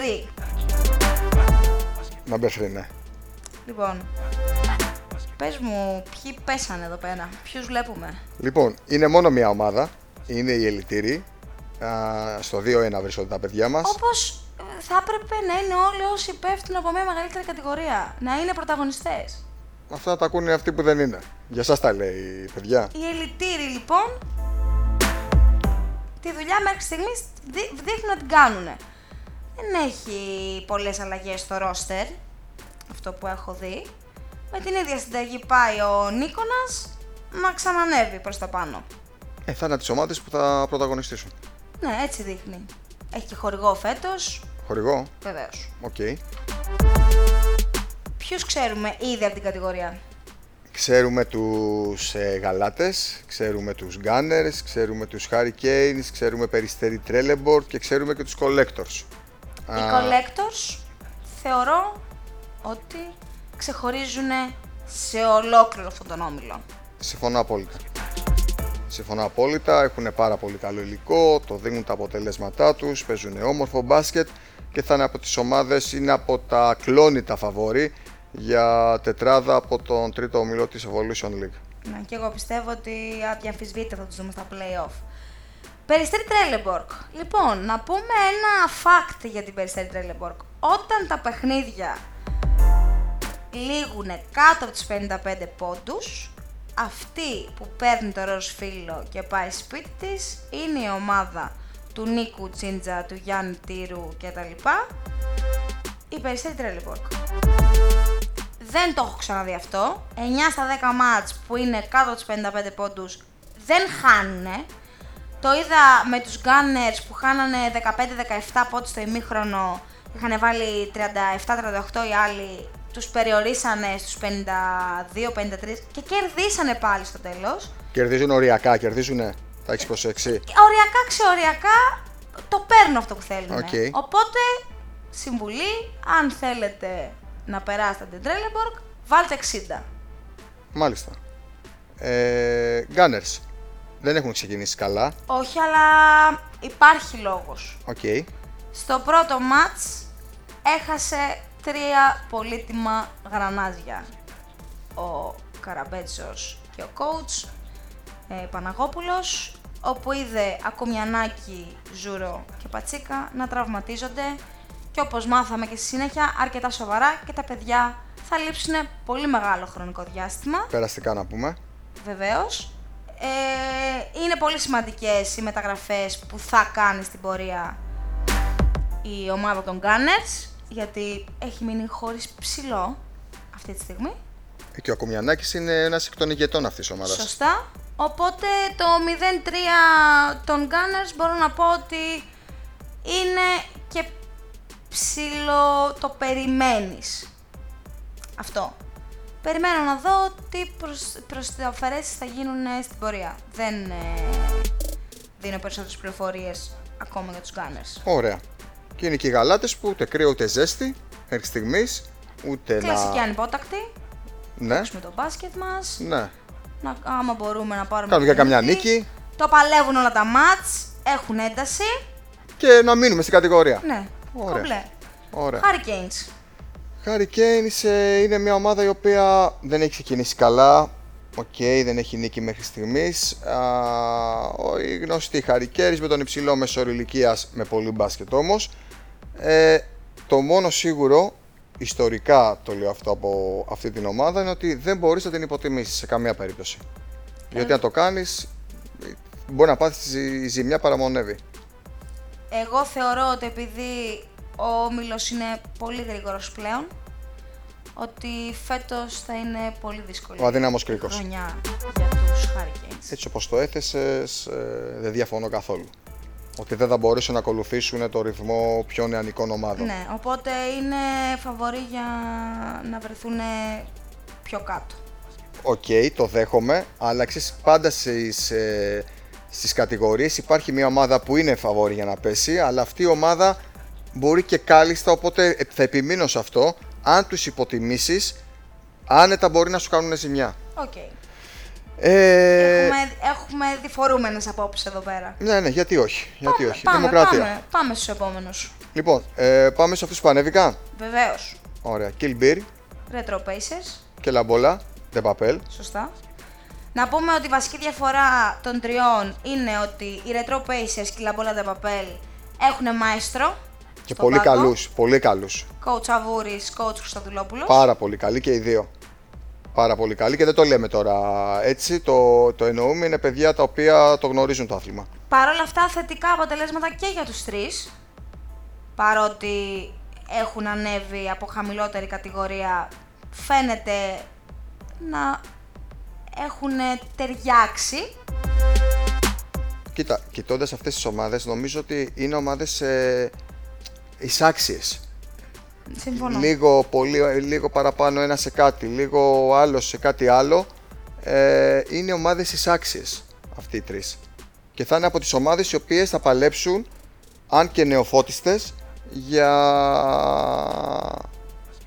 Όμιλος number 3. Number 3, ναι. Λοιπόν, πες μου ποιοι πέσανε εδώ πέρα, ποιους βλέπουμε; Λοιπόν, είναι μόνο μια ομάδα. Είναι οι Ελιτήριοι. Α, Στο 2-1 βρίσκονται τα παιδιά μας. Όπως ε, θα έπρεπε να είναι όλοι όσοι πέφτουν από μια μεγαλύτερη κατηγορία, να είναι πρωταγωνιστές. Αυτά τα ακούνε αυτοί που δεν είναι. Για σας τα λέει, παιδιά. Οι ελιτήριοι λοιπόν τη δουλειά μέχρι στιγμής δεί- δείχνουν να την κάνουν. Δεν έχει πολλές αλλαγές στο ρόστερ, αυτό που έχω δει. Με την ίδια συνταγή πάει ο Νίκονας να ξανανέβει προς τα πάνω. Ε, θα είναι τις ομάδες που θα πρωταγωνιστήσουν. Ναι, έτσι δείχνει. Έχει και χορηγό φέτος, Χορηγό; βεβαίως. Οκ. Ποιους ξέρουμε ήδη από την κατηγορία; Ξέρουμε τους ε, Γαλάτες, ξέρουμε τους Gunners, ξέρουμε τους Hurricanes, ξέρουμε Περιστέρι Trelleborg και ξέρουμε και τους Collectors. Οι collectors θεωρώ ότι ξεχωρίζουν σε ολόκληρο αυτόν τον όμιλο. Συμφωνώ απόλυτα. Συμφωνώ απόλυτα, έχουν πάρα πολύ καλό υλικό, το δίνουν τα αποτελέσματά τους, παίζουν όμορφο μπάσκετ και θα είναι από τις ομάδες, είναι από τα κλόνητα φαβόρη για τετράδα από τον τρίτο ομιλό της Evolution League. Ναι, και εγώ πιστεύω ότι αδιαμφισβήτητα θα τους δούμε στα play-off. Περιστέρι Τρέλεμπορκ. Λοιπόν, να πούμε ένα fact για την Περιστέρι Τρέλεμπορκ. Όταν τα παιχνίδια λήγουν κάτω από τους 55 πόντους, αυτή που παίρνει το ροζ φύλλο και πάει σπίτι της είναι η ομάδα του Νίκου Τσίντζα, του Γιάννη Τύρου κτλ. Η Περιστέρι Τρέλεμπορκ. Δεν το έχω ξαναδεί αυτό. 9 στα 10 μάτς που είναι κάτω από τους 55 πόντους δεν χάνουνε. Το είδα με τους Gunners που χάνανε 15-17 πόντους στο ημίχρονο. Είχαν βάλει 37-38 οι άλλοι. Τους περιορίσανε στους 52-53 και κερδίσανε πάλι στο τέλος. Κερδίζουν οριακά, κερδίζουνε, θα έχεις προσέξει. Και οριακά ξεοριακά το παίρνουν αυτό που θέλουν. Οκ. Οπότε, συμβουλή, αν θέλετε να περάσετε την Trelleborg, βάλτε 60. Μάλιστα. Ε, Gunners. Δεν έχουν ξεκινήσει καλά. Όχι, αλλά υπάρχει λόγος. Οκ. Στο πρώτο ματς έχασε τρία πολύτιμα γρανάζια. Ο Καραμπέτσος και ο coach ε, Παναγόπουλος, όπου είδε Ακουμιανάκη, Ζούρο και Πατσίκα να τραυματίζονται και όπως μάθαμε και στη συνέχεια αρκετά σοβαρά και τα παιδιά θα λείψουν πολύ μεγάλο χρονικό διάστημα. Περαστικά να πούμε. Βεβαίως. Ε, είναι πολύ σημαντικές οι μεταγραφές που θα κάνει στην πορεία η ομάδα των Gunners, γιατί έχει μείνει χωρίς ψηλό αυτή τη στιγμή. Και ο Ακουμιανάκης είναι ένας εκ των ηγετών αυτής της ομάδας. Σωστά. Οπότε το 0-3 των Gunners μπορώ να πω ότι είναι και ψηλό το περιμένεις. Αυτό. Περιμένω να δω τι προς, προσδιαφερέσεις θα γίνουν ε, στην πορεία. Δεν ε, δίνω περισσότερες πληροφορίες ακόμα για τους Gunners. Ωραία. Και είναι και οι γαλάτες που ούτε κρύο ούτε ζέστη μέχρι στιγμής. Ούτε Κλασική να... ανυπότακτη. Ναι, Παίξουμε το μπάσκετ μας. ναι. Να, άμα μπορούμε να πάρουμε Κάνουμε το και καμιά παιχνίδι. νίκη. Το παλεύουν όλα τα ματς. Έχουν ένταση. Και να μείνουμε στην κατηγορία. Ναι, Ωραία. κομπλέ. Ωραία. Hurricanes. Hurricanes ε, είναι μια ομάδα η οποία δεν έχει ξεκινήσει καλά. Οκ, δεν έχει νίκη μέχρι στιγμής. Οι γνωστοί Hurricanes με τον υψηλό μέσο όρο ηλικίας με πολύ μπάσκετ όμως. Ε, το μόνο σίγουρο, ιστορικά το λέω αυτό από αυτή την ομάδα, είναι ότι δεν μπορείς να την υποτιμήσεις σε καμία περίπτωση. Γιατί αν το κάνεις, μπορεί να πάθεις ζη- ζημιά παραμονεύει. Εγώ θεωρώ ότι επειδή ο Όμιλος είναι πολύ γρήγορος πλέον, ότι φέτος θα είναι πολύ δύσκολη Ο αδύναμος κρίκος. χρονιά για τους Hurricanes. Έτσι όπως το έθεσες, ε, δεν διαφωνώ καθόλου. Ότι δεν θα μπορέσουν να ακολουθήσουν το ρυθμό πιο νεανικών ομάδων. Ναι, οπότε είναι φαβορή για να βρεθούν πιο κάτω. Οκ, το δέχομαι, αλλά ξέρεις, πάντα στις, ε, στις κατηγορίες υπάρχει μια ομάδα που είναι φαβορί για να πέσει, αλλά αυτή η ομάδα μπορεί και κάλλιστα, οπότε ε, θα επιμείνω σε αυτό. Αν τους υποτιμήσεις, άνετα μπορεί να σου κάνουν ζημιά. Οκ. Ε, Έχουμε, έχουμε διφορούμενες απόψεις εδώ πέρα. Ναι, ναι, γιατί όχι. Γιατί πάμε, όχι. Πάμε, Δημοκρατία. Πάμε, πάμε στους επόμενους. Λοιπόν, ε, πάμε σε αυτούς που ανέβηκαν. Βεβαίως. Ωραία. Kill Beer Retro Pacers. και Λαμπόλα. De Papel. Σωστά. Να πούμε ότι η βασική διαφορά των τριών είναι ότι οι Retro Pacers και η La Bola de Papel έχουν μαέστρο. Και στον πολύ πάγκο. καλούς. Πολύ καλούς. Coach Avourης, coach Χρυστοδουλόπουλος. Πάρα πολύ καλοί και οι δύο. Πάρα πολύ καλοί και δεν το λέμε τώρα έτσι. Το, το εννοούμε. Είναι παιδιά τα οποία το γνωρίζουν το άθλημα. Παρ' όλα αυτά θετικά αποτελέσματα και για τους τρεις. Παρότι έχουν ανέβει από χαμηλότερη κατηγορία, φαίνεται να έχουν ταιριάξει. Κοίτα, κοιτώντας αυτές τις ομάδες, νομίζω ότι είναι ομάδες ε, εισάξιε. Συμφωνώ. Λίγο, πολύ, λίγο παραπάνω ένα σε κάτι, λίγο άλλο σε κάτι άλλο. Ε, είναι ομάδες εισάξιε αυτοί οι τρεις. Και θα είναι από τις ομάδες οι οποίες θα παλέψουν, αν και νεοφώτιστες, για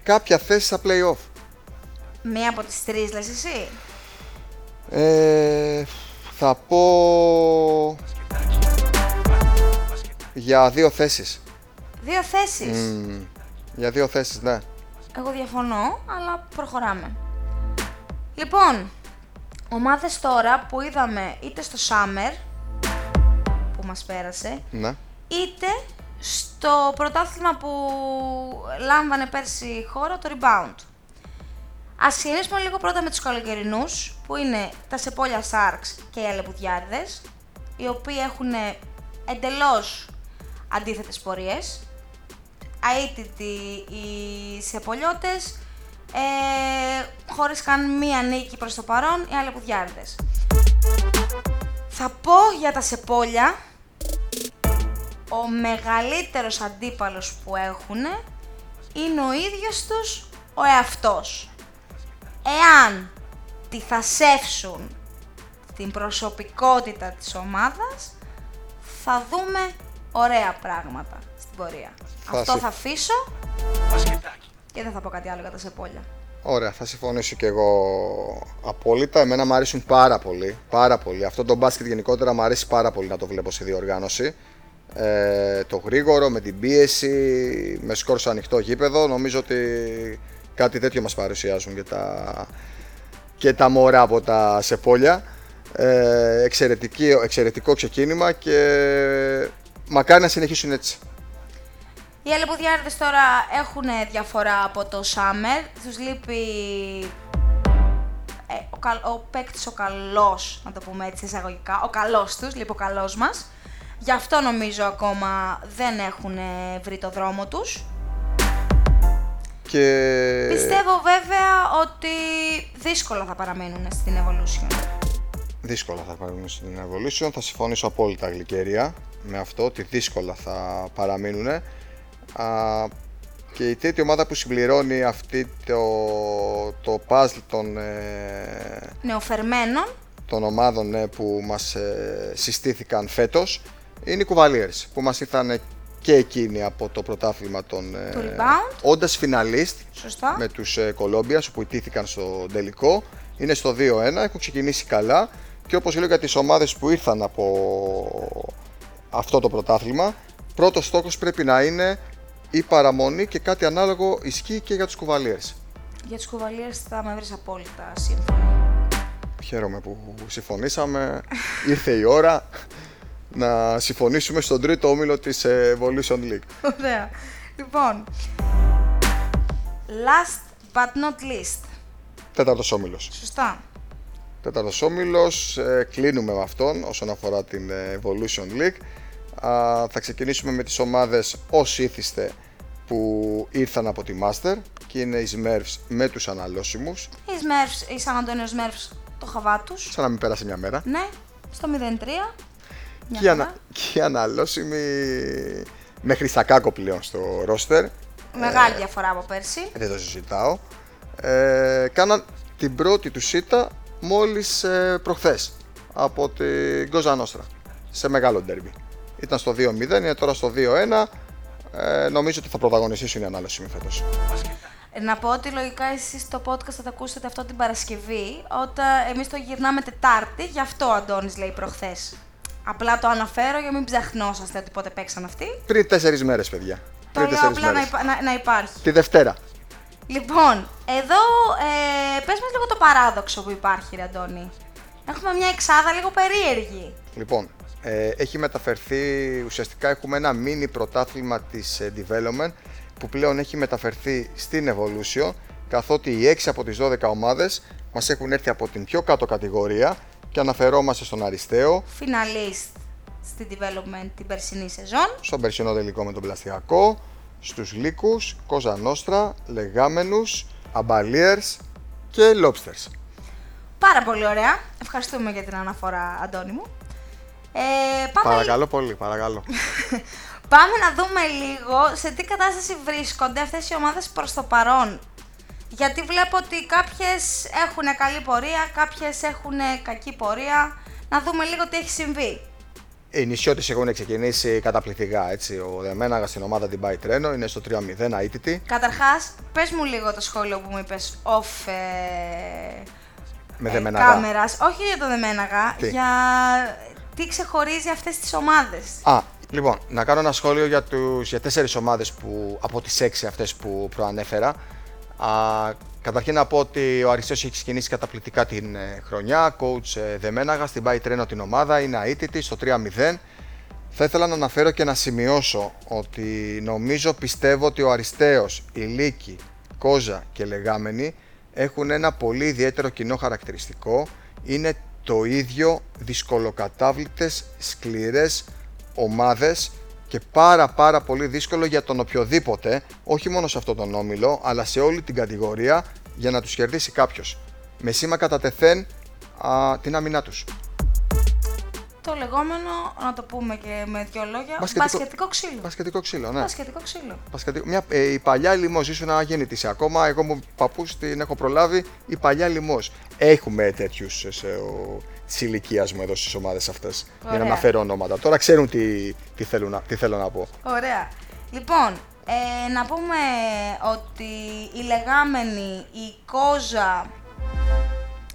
κάποια θέση στα playoff. Μία από τις τρεις λες εσύ; Ε, θα πω για δύο θέσεις. Δύο θέσεις. Μμμ, για δύο θέσεις, ναι. Εγώ διαφωνώ, αλλά προχωράμε. Λοιπόν, ομάδες τώρα που είδαμε είτε στο Summer, που μας πέρασε, ναι. είτε στο πρωτάθλημα που λάμβανε πέρσι η χώρα, το Rebound. Ας ξεκινήσουμε λίγο πρώτα με τους καλοκαιρινούς, που είναι τα Σεπόλια Sharks και οι Αλεπουδιάρδες, οι οποίοι έχουν εντελώς αντίθετες πορείες. Αίτητοι οι Σεπολιώτες, ε, χωρίς καν μία νίκη προς το παρόν, οι Αλεπουδιάρδες. Θα πω για τα Σεπόλια, ο μεγαλύτερος αντίπαλος που έχουν είναι ο ίδιος τους ο εαυτός. Εάν τη θασεύσουν την προσωπικότητα της ομάδας, θα δούμε ωραία πράγματα στην πορεία. Θα Αυτό συμ- θα αφήσω και δεν θα πω κάτι άλλο για τα Σεπόλια. Ωραία, θα συμφωνήσω και εγώ απόλυτα. Εμένα μου αρέσουν πάρα πολύ. Πάρα πολύ. Αυτό το μπάσκετ γενικότερα μου αρέσει πάρα πολύ να το βλέπω σε διοργάνωση. Ε, το γρήγορο, με την πίεση, με σκορ σε ανοιχτό γήπεδο. Νομίζω ότι κάτι τέτοιο μας παρουσιάζουν και τα, και τα μωρά από τα σεπόλια. Ε, εξαιρετική, εξαιρετικό ξεκίνημα και μακάρι να συνεχίσουν έτσι. Οι Αλεπουδιάρδες τώρα έχουν διαφορά από το Summer. Τους λείπει ε, ο, καλ, ο παίκτης ο καλός, να το πούμε έτσι εισαγωγικά, ο καλός τους, λείπει ο καλός μας. Γι' αυτό νομίζω ακόμα δεν έχουν ε, βρει το δρόμο τους. Και... Πιστεύω βέβαια ότι δύσκολα θα παραμείνουν στην Evolution. Δύσκολα θα παραμείνουν στην Evolution. Θα συμφωνήσω απόλυτα γλυκερία με αυτό ότι δύσκολα θα παραμείνουν. Α, και η τρίτη ομάδα που συμπληρώνει αυτή το, το puzzle των, ε, Νεοφερμένων, των ομάδων ναι, που μας ε, συστήθηκαν φέτος είναι οι Cavaliers που μας ήρθαν και εκείνοι από το πρωτάθλημα των ε, Του rebound. όντας φιναλίστ σωστά. με τους ε, Columbia που ιτήθηκαν στο τελικό. Είναι στο 2-1, έχουν ξεκινήσει καλά και όπως λέω για τις ομάδες που ήρθαν από αυτό το πρωτάθλημα, πρώτος στόχος πρέπει να είναι η παραμονή και κάτι ανάλογο ισχύει και για τους Cavaliers. Για τους κουβαλίες θα με βρεις απόλυτα σύμφωνο. Χαίρομαι που συμφωνήσαμε. Ήρθε η ώρα να συμφωνήσουμε στον τρίτο όμιλο της ε, Evolution League. Ωραία. Λοιπόν, last but not least. Τέταρτος όμιλος. Σωστά. Τέταρτος όμιλος, ε, κλείνουμε με αυτόν όσον αφορά την ε, Evolution League. Α, θα ξεκινήσουμε με τις ομάδες ως ήθιστε που ήρθαν από τη Master και είναι οι Smurfs με τους αναλώσιμους, Οι Smurfs, οι San Antonio Smurfs, το χαβά τους. σαν να μην πέρασε μια μέρα. Ναι, στο 0-3. Μια Και, οι χαρά. ανα... και οι αναλώσιμοι μέχρι στα κάκο πλέον στο roster. Μεγάλη διαφορά από πέρσι. δεν το συζητάω. Ε, κάναν την πρώτη του σίτα μόλις ε, προχθές από την Γκόζα Νόστρα σε μεγάλο ντέρμπι. Ήταν στο 2-0, είναι τώρα στο 2-1. Ε, νομίζω ότι θα πρωταγωνιστήσουν οι ανάλογοι φέτος. Να πω ότι λογικά εσείς στο podcast θα το ακούσετε αυτό την Παρασκευή, όταν εμείς το γυρνάμε Τετάρτη, γι' αυτό ο Αντώνης λέει προχθές. Απλά το αναφέρω για μην ψαχνόσαστε ότι πότε παίξαν αυτοί. Πριν τέσσερι μέρες, παιδιά. Το Πριν λέω τέσσερις απλά να, μέρες. υπά- να, να υπάρχει. Τη Δευτέρα. Λοιπόν, εδώ ε, πες μας λίγο το παράδοξο που υπάρχει, ρε Αντώνη. Έχουμε μια εξάδα λίγο περίεργη. Λοιπόν, ε, έχει μεταφερθεί, ουσιαστικά έχουμε ένα mini πρωτάθλημα της ε, Development που πλέον έχει μεταφερθεί στην Evolution καθότι οι 6 από τις 12 ομάδες μας έχουν έρθει από την πιο κάτω κατηγορία και αναφερόμαστε στον Αριστέο, Φιναλίστ στην development την περσινή σεζόν. στον περσινό τελικό με τον Πλαστιακό, στους Λύκους, Κόζα Νόστρα, Λεγάμενους, Αμπαλίερς και Lobsters. Πάρα πολύ ωραία. Ευχαριστούμε για την αναφορά, Αντώνη μου. Ε, πάμε, Παρακαλώ πολύ, παρακαλώ. πάμε να δούμε λίγο σε τι κατάσταση βρίσκονται αυτές οι ομάδες προς το παρόν. Γιατί βλέπω ότι κάποιες έχουν καλή πορεία, κάποιες έχουν κακή πορεία. Να δούμε λίγο τι έχει συμβεί. Οι νησιώτες έχουν ξεκινήσει καταπληκτικά, έτσι. Ο Δεμέναγα στην ομάδα την πάει τρένο, είναι στο 3-0 αίτητη. Καταρχάς, πες μου λίγο το σχόλιο που μου είπες off ε, Με ε, Δεμέναγα. κάμερας. Όχι για το Δεμέναγα, Τι; για τι ξεχωρίζει αυτές τις ομάδες; Α, λοιπόν, να κάνω ένα σχόλιο για, τους, για τέσσερις ομάδες που, από τις έξι αυτές που προανέφερα. Α, καταρχήν να πω ότι ο Αριστέος έχει ξεκινήσει καταπληκτικά την ε, χρονιά. Coach ε, Δεμέναγα την πάει τρένο την ομάδα, είναι αίτητη στο 3-0. Θα ήθελα να αναφέρω και να σημειώσω ότι νομίζω, πιστεύω ότι ο Αριστέος, η Λίκη, Κόζα και Λεγάμενη έχουν ένα πολύ ιδιαίτερο κοινό χαρακτηριστικό. Είναι το ίδιο δυσκολοκατάβλητες, σκληρές ομάδες και πάρα πάρα πολύ δύσκολο για τον οποιοδήποτε, όχι μόνο σε αυτόν τον όμιλο, αλλά σε όλη την κατηγορία για να τους κερδίσει κάποιος. Με σήμα κατά τεθέν α, την άμυνά τους. Το λεγόμενο, να το πούμε και με δύο λόγια, Μπασκετικό- μπασκετικό ξύλο. Μπασκετικό ξύλο, ναι. Μπασκετικό ξύλο. Μπασκετικό- Μια, ε, η παλιά λιμός ήσουν αγέννητης ακόμα. Εγώ μου παππούς την έχω προλάβει. Η παλιά λιμός. Έχουμε τέτοιους τη ηλικίας μου εδώ στις ομάδες αυτές. Για να Ωραία. αναφέρω ονόματα. Τώρα ξέρουν τι, τι, θέλουν, να- τι θέλω να πω. Ωραία. Λοιπόν, ε, να πούμε ότι οι λεγάμενοι, η Κόζα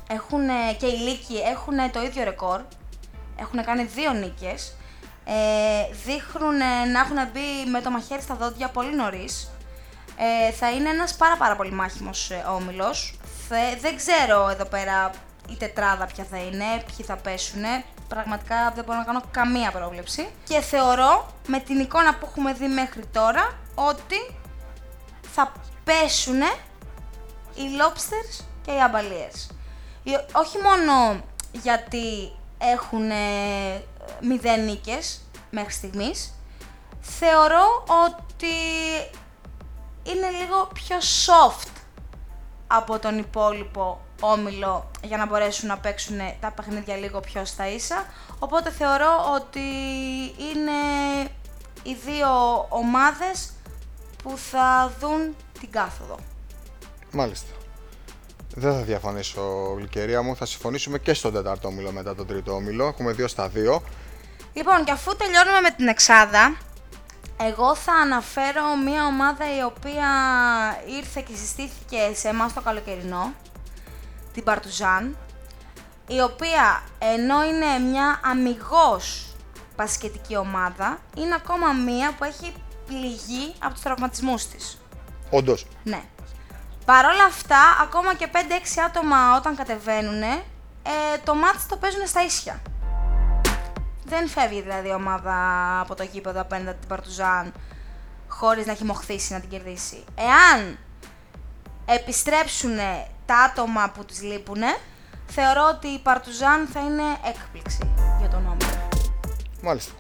έχουν, και η Λίκη έχουν το ίδιο ρεκόρ. Έχουν κάνει δύο νίκες. Ε, δείχνουν να έχουν μπει με το μαχαίρι στα δόντια πολύ νωρίς. Ε, θα είναι ένας πάρα πάρα πολύ μάχημος ε, όμιλος. Θε- δεν ξέρω εδώ πέρα η τετράδα ποια θα είναι, ποιοι θα πέσουν. Πραγματικά δεν μπορώ να κάνω καμία πρόβλεψη. Και θεωρώ με την εικόνα που έχουμε δει μέχρι τώρα ότι θα πέσουν οι Lobsters και οι Αμπαλίες. Όχι μόνο γιατί έχουν ε, μηδέν νίκες μέχρι στιγμής, θεωρώ ότι είναι λίγο πιο soft από τον υπόλοιπο όμιλο για να μπορέσουν να παίξουν τα παιχνίδια λίγο πιο στα ίσα. Οπότε θεωρώ ότι είναι οι δύο ομάδες που θα δουν την κάθοδο. Μάλιστα. Δεν θα διαφωνήσω, Γλυκερία μου. Θα συμφωνήσουμε και στον τέταρτο όμιλο μετά τον τρίτο όμιλο. Έχουμε δύο στα δύο. Λοιπόν, και αφού τελειώνουμε με την εξάδα, εγώ θα αναφέρω μια ομάδα η οποία ήρθε και συστήθηκε σε εμάς το καλοκαιρινό, την Παρτουζάν, η οποία ενώ είναι μια αμυγός πασχετική ομάδα, είναι ακόμα μία που έχει πληγεί από τους τραυματισμούς της. Όντως. Ναι. Παρ' όλα αυτά, ακόμα και 5-6 άτομα όταν κατεβαίνουν, ε, το μάτς το παίζουν στα ίσια. Δεν φεύγει δηλαδή η ομάδα από το γήπεδο απέναντι την Παρτουζάν χωρίς να έχει μοχθήσει να την κερδίσει. Εάν επιστρέψουν τα άτομα που τις λείπουν, θεωρώ ότι η Παρτουζάν θα είναι έκπληξη για τον όμιλο. Μάλιστα.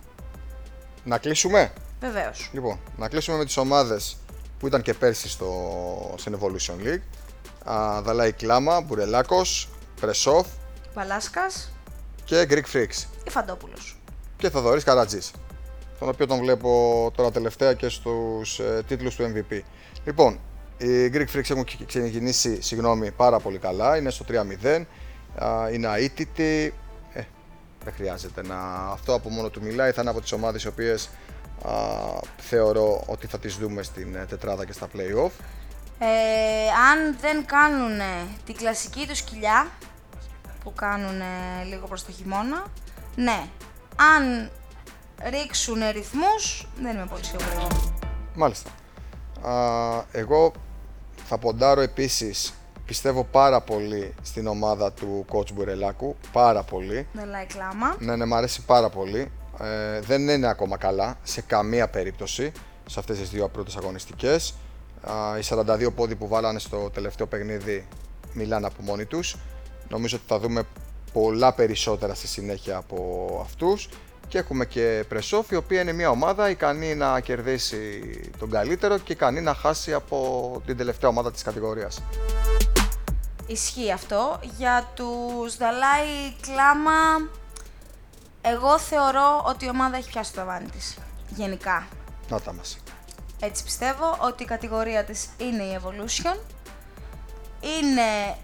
Να κλείσουμε; Βεβαίως. Λοιπόν, να κλείσουμε με τις ομάδες που ήταν και πέρσι στο, στην Evolution League. Α, Δαλάη Κλάμα, Μπουρελάκος, Πρεσόφ Βαλάσκας και Greek Freaks. ή Φαντόπουλος. Και Θοδωρής Καρατζής, τον οποίο τον βλέπω τώρα τελευταία και στους ε, τίτλους του MVP. Λοιπόν, οι Greek Freaks έχουν ξε- ξεκινήσει συγγνώμη, πάρα πολύ καλά, είναι στο 3-0, α, είναι αίτητοι, ε, δεν χρειάζεται να... Αυτό από μόνο του μιλάει, θα είναι από τις ομάδες οι οποίες α, θεωρώ ότι θα τις δούμε στην ε, τετράδα και στα play-off. Ε, αν δεν κάνουν την κλασική τους κοιλιά, που κάνουν λίγο προς το χειμώνα, ναι. Αν ρίξουν ρυθμούς, δεν είμαι πολύ σίγουρη. Μάλιστα. Α, εγώ θα ποντάρω επίσης, πιστεύω πάρα πολύ στην ομάδα του coach Μπουρελάκου, πάρα πολύ. Δεν λέει κλάμα. Ναι, ναι, μου αρέσει πάρα πολύ. Ε, δεν είναι ακόμα καλά σε καμία περίπτωση σε αυτές τις δύο πρώτες αγωνιστικές. Α, οι 42 πόδι που βάλανε στο τελευταίο παιχνίδι μιλάνε από μόνοι τους. Νομίζω ότι θα δούμε πολλά περισσότερα στη συνέχεια από αυτούς και έχουμε και Πρεσόφ, η οποία είναι μια ομάδα ικανή να κερδίσει τον καλύτερο και ικανή να χάσει από την τελευταία ομάδα της κατηγορίας. Ισχύει αυτό. Για τους Δαλάη Κλάμα, εγώ θεωρώ ότι η ομάδα έχει πιάσει το ταβάνι της. Γενικά. Να τα μας. Έτσι πιστεύω ότι η κατηγορία της είναι η Evolution. Είναι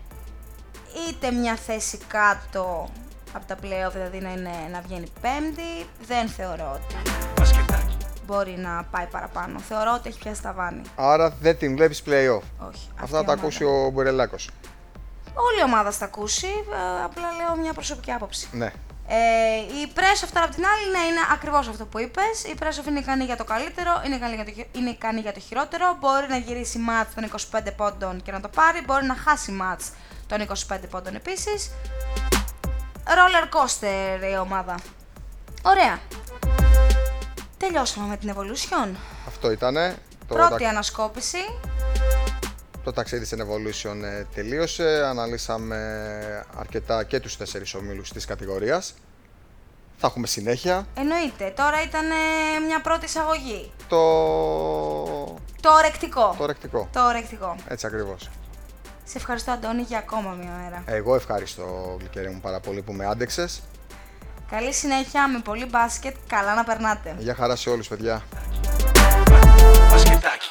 είτε μια θέση κάτω από τα playoff, δηλαδή να, είναι, να βγαίνει πέμπτη. Δεν θεωρώ ότι μπορεί να πάει παραπάνω. Θεωρώ ότι έχει πιάσει τα βάνη. Άρα δεν την βλέπεις play-off. Όχι. Αυτά θα τα ακούσει ο Μπουρελάκος. Όλη η ομάδα θα τα ακούσει, ε, απλά λέω μια προσωπική άποψη. Ναι. Ε, η Πρέσοφ τώρα από την άλλη ναι, είναι ακριβώς αυτό που είπες. Η Πρέσοφ είναι ικανή για το καλύτερο, είναι ικανή για το, χει- είναι ικανή για το χειρότερο. Μπορεί να γυρίσει μάτς των 25 πόντων και να το πάρει. Μπορεί να χάσει μάτς των 25 πόντων επίσης. Roller coaster η ομάδα. Ωραία. Τελειώσαμε με την Evolution. Αυτό ήτανε. Το, Πρώτη τα- ανασκόπηση. Το ταξίδι στην Evolution ε, τελείωσε. Αναλύσαμε αρκετά και τους τέσσερις ομίλους της κατηγορίας. Θα έχουμε συνέχεια. Εννοείται. Τώρα ήταν ε, μια πρώτη εισαγωγή. Το, Το ορεκτικό. το ρεκτικό. Το ορεκτικό. Έτσι ακριβώς. Σε ευχαριστώ Αντώνη για ακόμα μια μέρα. Εγώ ευχαριστώ, Γλυκερή μου, πάρα πολύ που με άντεξες. Καλή συνέχεια με πολύ μπάσκετ. Καλά να περνάτε. Γεια χαρά σε όλους, παιδιά. Μπασκετάκι.